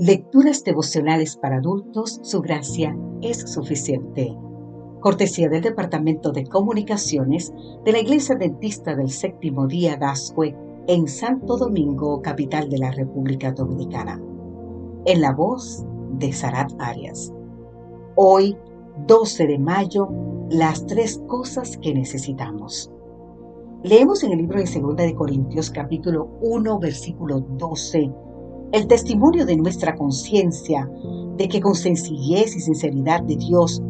Lecturas devocionales para adultos, su gracia es suficiente. Cortesía del Departamento de Comunicaciones de la Iglesia Dentista del Séptimo Día Gascue en Santo Domingo, capital de la República Dominicana. En la voz de Sarat Arias. Hoy, 12 de mayo, las tres cosas que necesitamos. Leemos en el libro de 2 de Corintios capítulo 1 versículo 12 el testimonio de nuestra conciencia de que con sencillez y sinceridad de Dios,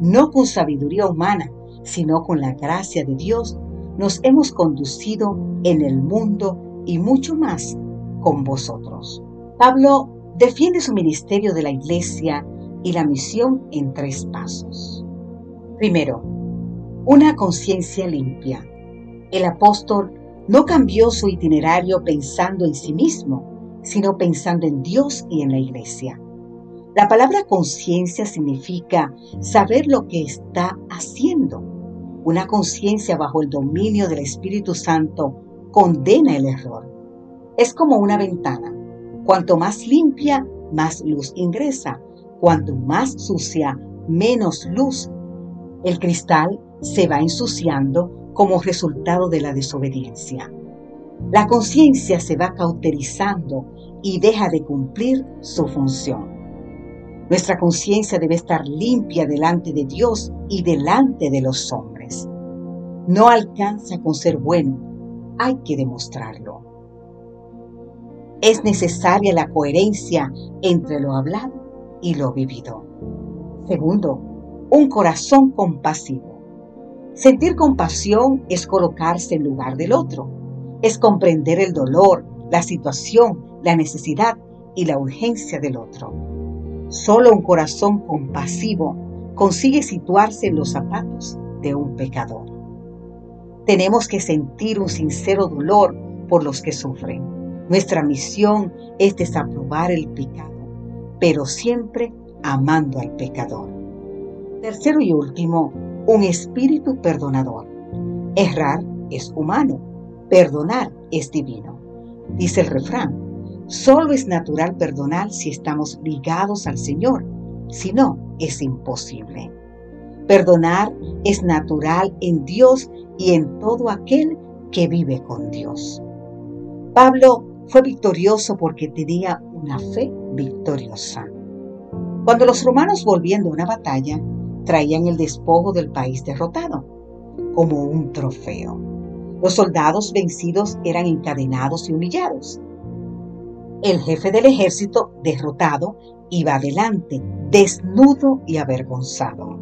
no con sabiduría humana, sino con la gracia de Dios, nos hemos conducido en el mundo y mucho más con vosotros. Pablo defiende su ministerio de la iglesia y la misión en tres pasos. Primero, una conciencia limpia. El apóstol no cambió su itinerario pensando en sí mismo, sino pensando en Dios y en la iglesia. La palabra conciencia significa saber lo que está haciendo. Una conciencia bajo el dominio del Espíritu Santo condena el error. Es como una ventana. Cuanto más limpia, más luz ingresa. Cuanto más sucia, menos luz. El cristal se va ensuciando como resultado de la desobediencia. La conciencia se va cauterizando y deja de cumplir su función. Nuestra conciencia debe estar limpia delante de Dios y delante de los hombres. No alcanza con ser bueno, hay que demostrarlo. Es necesaria la coherencia entre lo hablado y lo vivido. Segundo, un corazón compasivo. Sentir compasión es colocarse en lugar del otro es comprender el dolor, la situación, la necesidad y la urgencia del otro. Solo un corazón compasivo consigue situarse en los zapatos de un pecador. Tenemos que sentir un sincero dolor por los que sufren. Nuestra misión es desaprobar el pecado, pero siempre amando al pecador. Tercero y último, un espíritu perdonador. Errar es humano, Perdonar es divino. Dice el refrán, solo es natural perdonar si estamos ligados al Señor, si no, es imposible. Perdonar es natural en Dios y en todo aquel que vive con Dios. Pablo fue victorioso porque tenía una fe victoriosa. Cuando los romanos volviendo a una batalla, traían el despojo del país derrotado como un trofeo. Los soldados vencidos eran encadenados y humillados. El jefe del ejército, derrotado, iba adelante, desnudo y avergonzado.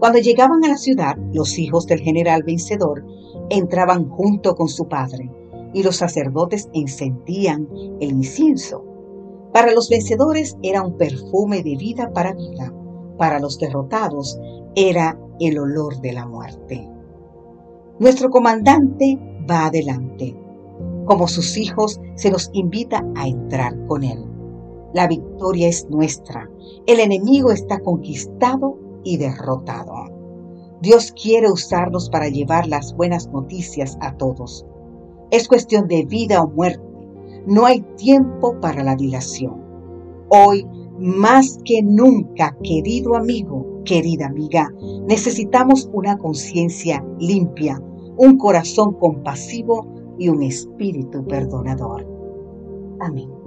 Cuando llegaban a la ciudad, los hijos del general vencedor entraban junto con su padre y los sacerdotes encendían el incienso. Para los vencedores era un perfume de vida para vida, para los derrotados era el olor de la muerte. Nuestro comandante va adelante. Como sus hijos, se nos invita a entrar con él. La victoria es nuestra. El enemigo está conquistado y derrotado. Dios quiere usarnos para llevar las buenas noticias a todos. Es cuestión de vida o muerte. No hay tiempo para la dilación. Hoy, más que nunca, querido amigo, querida amiga, necesitamos una conciencia limpia, un corazón compasivo y un espíritu perdonador. Amén.